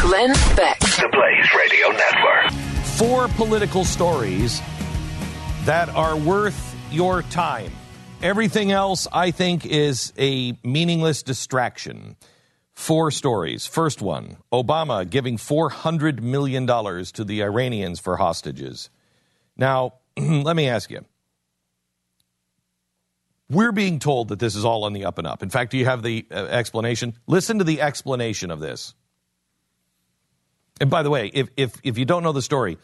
Glenn Beck. The Blaze Radio Network. Four political stories that are worth your time. Everything else, I think, is a meaningless distraction. Four stories. First one Obama giving $400 million to the Iranians for hostages. Now, let me ask you. We're being told that this is all on the up and up. In fact, do you have the uh, explanation? Listen to the explanation of this. And by the way, if, if, if you don't know the story,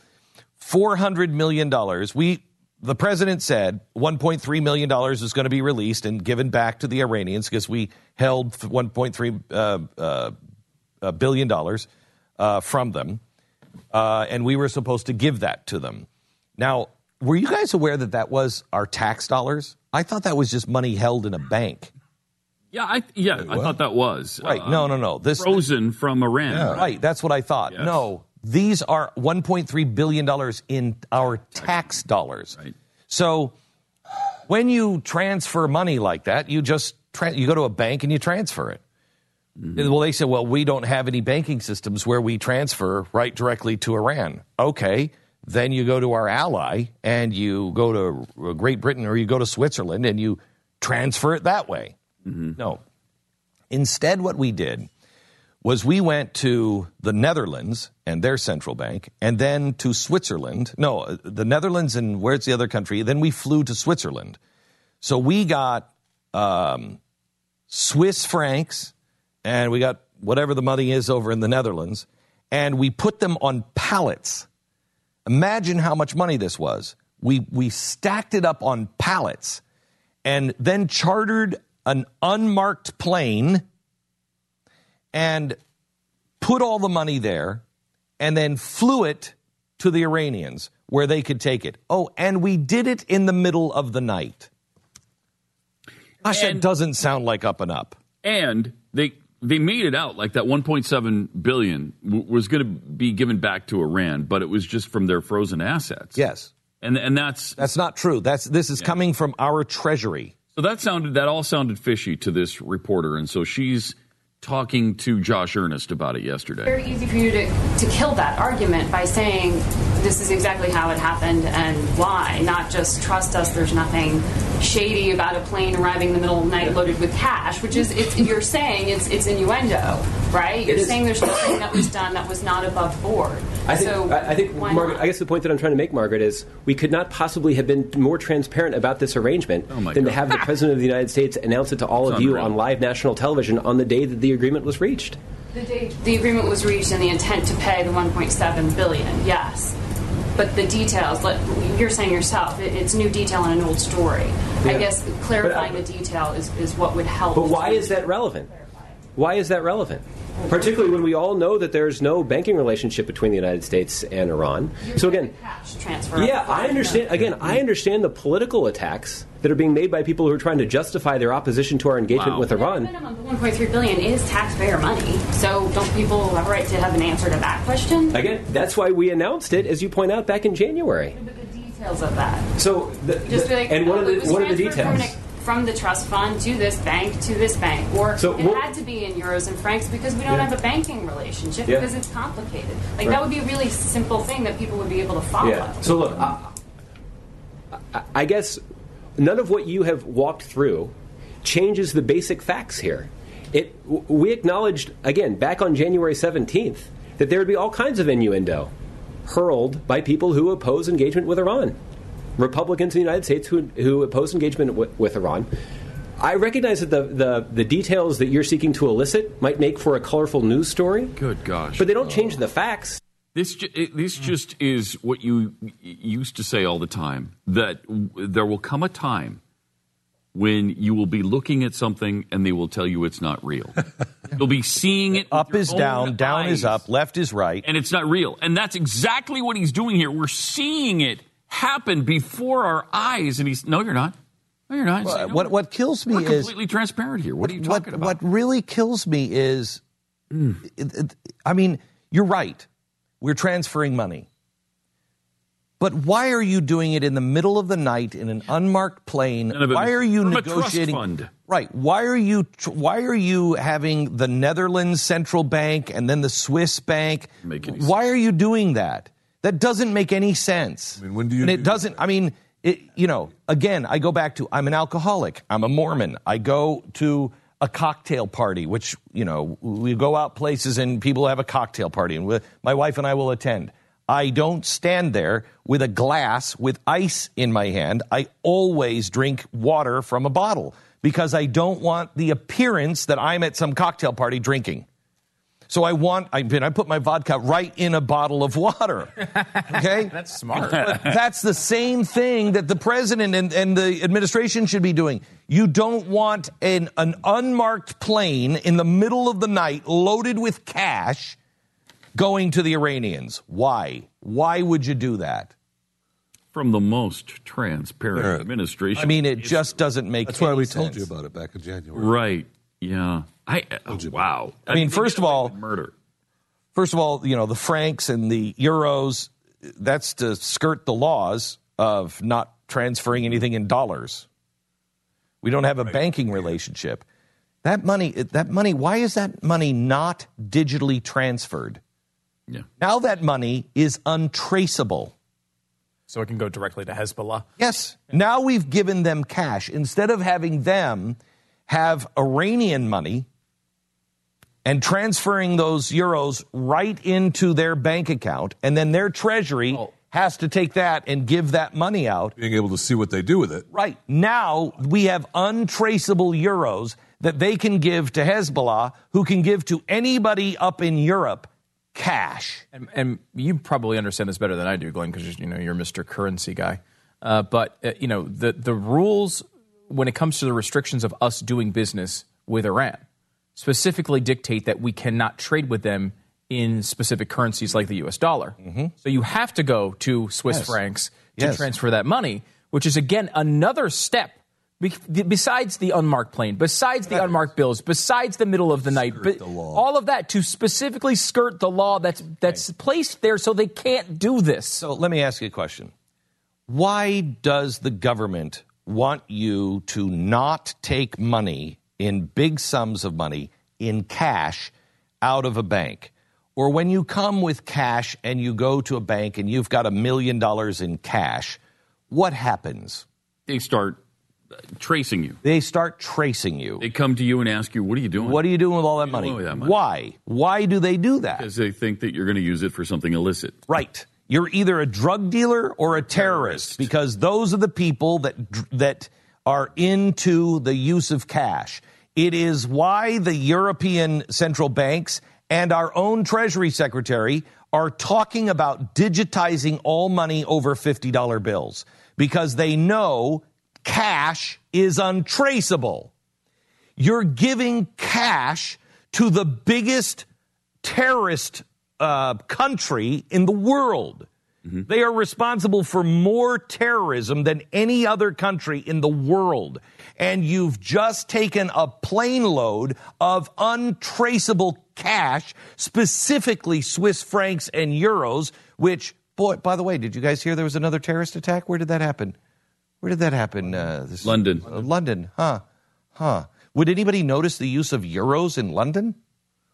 $400 million, we, the president said $1.3 million is going to be released and given back to the Iranians because we held $1.3 uh, uh, billion dollars uh, from them. Uh, and we were supposed to give that to them. Now, were you guys aware that that was our tax dollars? I thought that was just money held in a bank. Yeah, I, yeah, I thought that was Right. uh, no, no, no. This frozen from Iran. Right. That's what I thought. Yes. No, these are 1.3 billion dollars in our tax dollars. Right. So when you transfer money like that, you just tra- you go to a bank and you transfer it. Mm-hmm. Well, they said, well, we don't have any banking systems where we transfer right directly to Iran. Okay. Then you go to our ally and you go to Great Britain or you go to Switzerland and you transfer it that way. No. Instead, what we did was we went to the Netherlands and their central bank, and then to Switzerland. No, uh, the Netherlands and where's the other country? Then we flew to Switzerland. So we got um, Swiss francs, and we got whatever the money is over in the Netherlands, and we put them on pallets. Imagine how much money this was. We we stacked it up on pallets, and then chartered an unmarked plane and put all the money there and then flew it to the Iranians where they could take it. Oh, and we did it in the middle of the night. Gosh, that And- doesn't sound like up and up. and they they made it out like that 1.7 billion w- was going to be given back to Iran, but it was just from their frozen assets. Yes. and and that's That's not true. That's this is coming from our treasury. So that sounded that all sounded fishy to this reporter, and so she's talking to Josh Earnest about it yesterday. very easy for you to, to kill that argument by saying this is exactly how it happened and why, not just trust us, there's nothing shady about a plane arriving in the middle of the night loaded with cash, which is, it's, you're saying it's, it's innuendo, right? You're saying there's nothing that was done that was not above board. I think, so I I think Margaret, not? I guess the point that I'm trying to make, Margaret, is we could not possibly have been more transparent about this arrangement Oh, my than to have the President of the United States announce it to all It's of you on live national television on the day that the agreement was reached. The, date, the agreement was reached and the intent to pay the 1.7 billion, yes. But the details, let, you're saying yourself, it, it's new detail in an old story. I guess clarifying But, uh, the detail is, is what would help. But why is that relevant? Why is that relevant? Particularly when we all know that there's no banking relationship between the United States and Iran. So again, Cash transfer. Yeah, I understand. Again, I understand the political attacks that are being made by people who are trying to justify their opposition to our engagement Wow. with The Iran. minimum, the 1.3 billion is taxpayer money. So don't people have a right to have an answer to that question? Again, that's why we announced it, as you point out, back in January. But the details of that. So, the, Just be like, and what oh, are it was the what are the details? From, the trust fund to this bank to this bank, or So it had to be in euros and francs because we don't Yeah. have a banking relationship Yeah. because it's complicated. Like Right. that would be a really simple thing that people would be able to follow. Yeah. So look, I, I- I guess none of what you have walked through changes the basic facts here. It we acknowledged again back on January seventeenth that there would be all kinds of innuendo hurled by people who oppose engagement with Iran, Republicans in the United States who who oppose engagement with, with Iran. I recognize that the, the, the details that you're seeking to elicit might make for a colorful news story, Good gosh. but they don't change the facts. This ju- it- this just is what you used to say all the time that w- there will come a time when you will be looking at something and they will tell you it's not real. You'll be seeing it. Up is own down, down is up, left is right. and it's not real. And that's exactly what he's doing here. We're seeing it happen before our eyes, and he's no, you're not. No, you're not. Saying, no, what what kills me we're is completely transparent here. What are you what, talking about? What really kills me is, hmm. it- it- I mean, you're right. We're transferring money. But why are you doing it in the middle of the night in an unmarked plane? None of it Why are you from a trust negotiating? Right. Why are you why are you having the Netherlands central bank and then the Swiss bank? Make any why are you doing that? That doesn't make any sense. I mean, when do you And do it doesn't. I mean, it, you know, again, I go back to I'm an alcoholic. I'm a Mormon. I go to a cocktail party, which you know we go out places and people have a cocktail party, and my wife and I will attend. I don't stand there with a glass with ice in my hand. I always drink water from a bottle because I don't want the appearance that I'm at some cocktail party drinking. So I want, I mean, I put my vodka right in a bottle of water. Okay? That's smart. But that's the same thing that the president and, and the administration should be doing. You don't want an, an unmarked plane in the middle of the night loaded with cash going to the Iranians. Why? Why would you do that? From the most transparent Right. administration. I mean, it just doesn't make That's why any we told you about it back in January. right. Yeah. I oh, wow. I mean, first of all- murder. First of all, you know, the francs and the euros, that's to skirt the laws of not transferring anything in dollars. We don't have a banking relationship. That money, that money, why is that money not digitally transferred? Yeah. Now that money is untraceable. so it can go directly to Hezbollah. Yes. Now we've given them cash. Instead of having them have Iranian money and transferring those euros right into their bank account, and then their treasury has to take that and give that money out. Being able to see what they do with it. Right. Now we have untraceable euros that they can give to Hezbollah, who can give to anybody up in Europe cash. And, and you probably understand this better than I do, Glenn, because you know you're Mr. Currency guy. Uh, but uh, you know the the rules when it comes to the restrictions of us doing business with Iran specifically dictate that we cannot trade with them in specific currencies like the U.S. dollar. Mm-hmm. So you have to go to Swiss Yes. francs to Yes. transfer that money, which is again another step. be- Besides the unmarked plane, besides the unmarked bills, besides the middle of the night, but the all of that to specifically skirt the law that's that's placed there so they can't do this. So let me ask you a question. Why does the government want you to not take money in big sums of money in cash out of a bank? Or when you come with cash and you go to a bank and you've got a million dollars in cash, what happens? They start uh, tracing you. They start tracing you. They come to you and ask you, "What are you doing?" What are you doing with all that What are you money? that money? Why? Why do they do that? Because they think that you're going to use it for something illicit. Right. You're either a drug dealer or a terrorist because those are the people that that are into the use of cash. It is why the European central banks and our own Treasury Secretary are talking about digitizing all money over $50 bills because they know cash is untraceable. You're giving cash to the biggest terrorist uh, country in the world. They are responsible for more terrorism than any other country in the world. And you've just taken a plane load of untraceable cash, specifically Swiss francs and euros, which, boy, by the way, did you guys hear there was another terrorist attack? Where did that happen? Where did that happen? Uh, this, London. uh, London, huh? Huh. Would anybody notice the use of euros in London?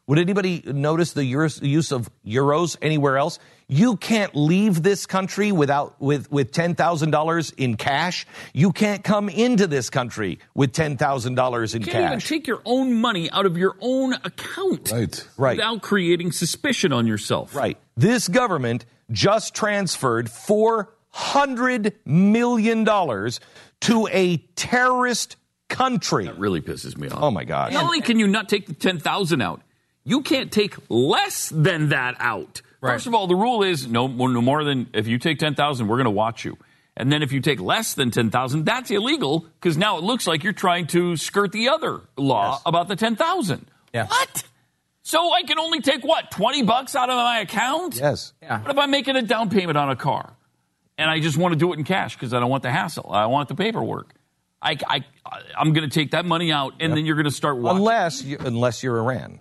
Would anybody notice the use of euros anywhere else? You can't leave this country without with with ten thousand dollars in cash. You can't come into this country with ten thousand dollars in cash. You can't even take your own money out of your own account Right. Right. without creating suspicion on yourself. Right. This government just transferred four hundred million dollars to a terrorist country. That really pisses me off. Oh my gosh. Not only can you not take the 10,000 out, you can't take less than that out. Right. First of all, the rule is no, no more than if you take 10,000, we're going to watch you. And then if you take less than 10,000, that's illegal because now it looks like you're trying to skirt the other law Yes. about the 10,000. Yeah. What? So I can only take what, 20 bucks out of my account? Yes. Yeah. What if I'm making a down payment on a car and I just want to do it in cash because I don't want the hassle? I want the paperwork. I, I, I'm going to take that money out and then you're going to start watching. Unless you, unless you're Iran,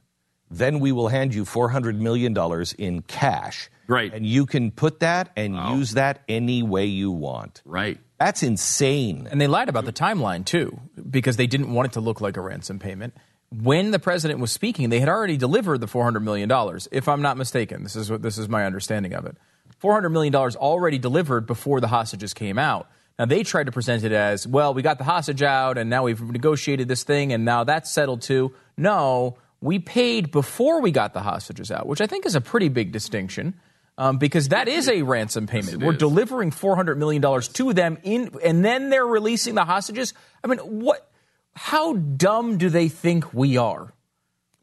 then we will hand you 400 million dollars in cash. Right. And you can put that and use that any way you want. Right. That's insane. And they lied about the timeline too, because they didn't want it to look like a ransom payment. When the president was speaking, they had already delivered the four hundred million dollars. If I'm not mistaken, this is what this is my understanding of it. Four hundred million dollars already delivered before the hostages came out. Now they tried to present it as, well, we got the hostage out, and now we've negotiated this thing, and now that's settled too. No, we paid before we got the hostages out, which I think is a pretty big distinction. Um, because that is a ransom payment. it We're is. delivering four hundred million dollars to them in, and then they're releasing the hostages. I mean, what? How dumb do they think we are?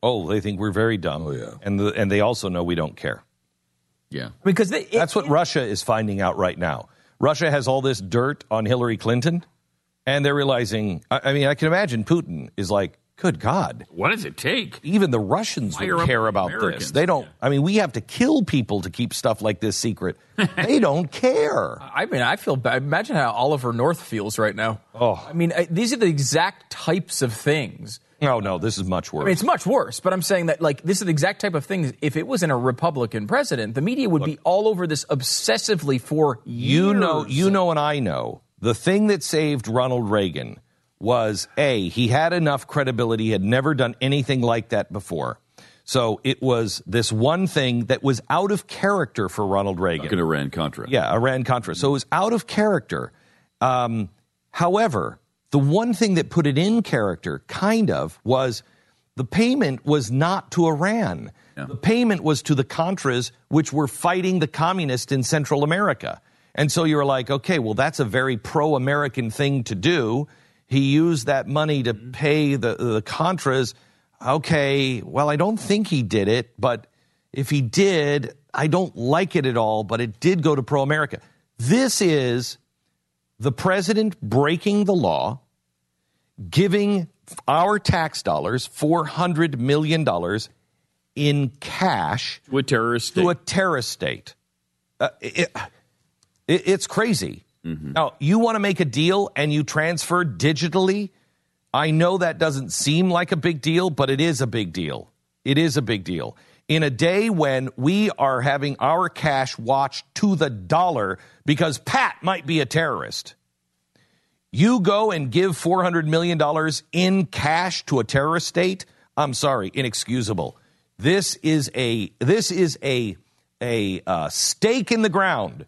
Oh, they think we're very dumb. Oh yeah. And the, and they also know we don't care. Yeah. Because they, That's what Russia is finding out right now. Russia has all this dirt on Hillary Clinton, and they're realizing. I, I mean, I can imagine Putin is like, "Good God." What does it take? Even the Russians Fire would care about Americans. this. They don't. I mean, we have to kill people to keep stuff like this secret. they don't care. I mean, I feel bad. Imagine how Oliver North feels right now. Oh. I mean, I, these are the exact types of things. No, no, this is much worse. I mean, it's much worse, but I'm saying that like this is the exact type of thing. If it was in a Republican president, the media would be all over this obsessively for you know, you know, and I know the thing that saved Ronald Reagan was a he had enough credibility, he had never done anything like that before. So it was this one thing that was out of character for Ronald Reagan. Like an Iran Contra. Yeah, Iran Contra. So it was out of character. Um, however, the one thing that put it in character, kind of, was the payment was not to Iran. The payment was to the Contras, which were fighting the communists in Central America. And so you're like, okay, well, that's a very pro American thing to do. He used that money to pay the, the Contras. Okay, well, I don't think he did it, but if he did, I don't like it at all, but it did go to pro America. This is the president breaking the law, giving our tax dollars, $400 million in cash To a terrorist state. to a terrorist state. Uh, it, it- it's crazy. Now, you want to make a deal and you transfer digitally. I know that doesn't seem like a big deal, but it is a big deal. It is a big deal. In a day when we are having our cash watched to the dollar because Pat might be a terrorist, you go and give $400 million in cash to a terrorist state, I'm sorry, inexcusable. This is a, this is a, a uh, stake in the ground.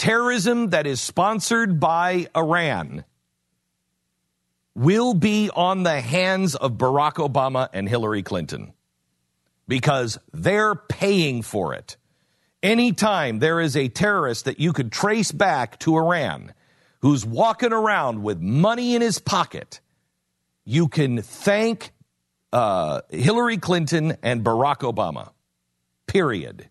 Terrorism that is sponsored by Iran will be on the hands of Barack Obama and Hillary Clinton because they're paying for it. Anytime there is a terrorist that you could trace back to Iran who's walking around with money in his pocket, you can thank uh, Hillary Clinton and Barack Obama. Period.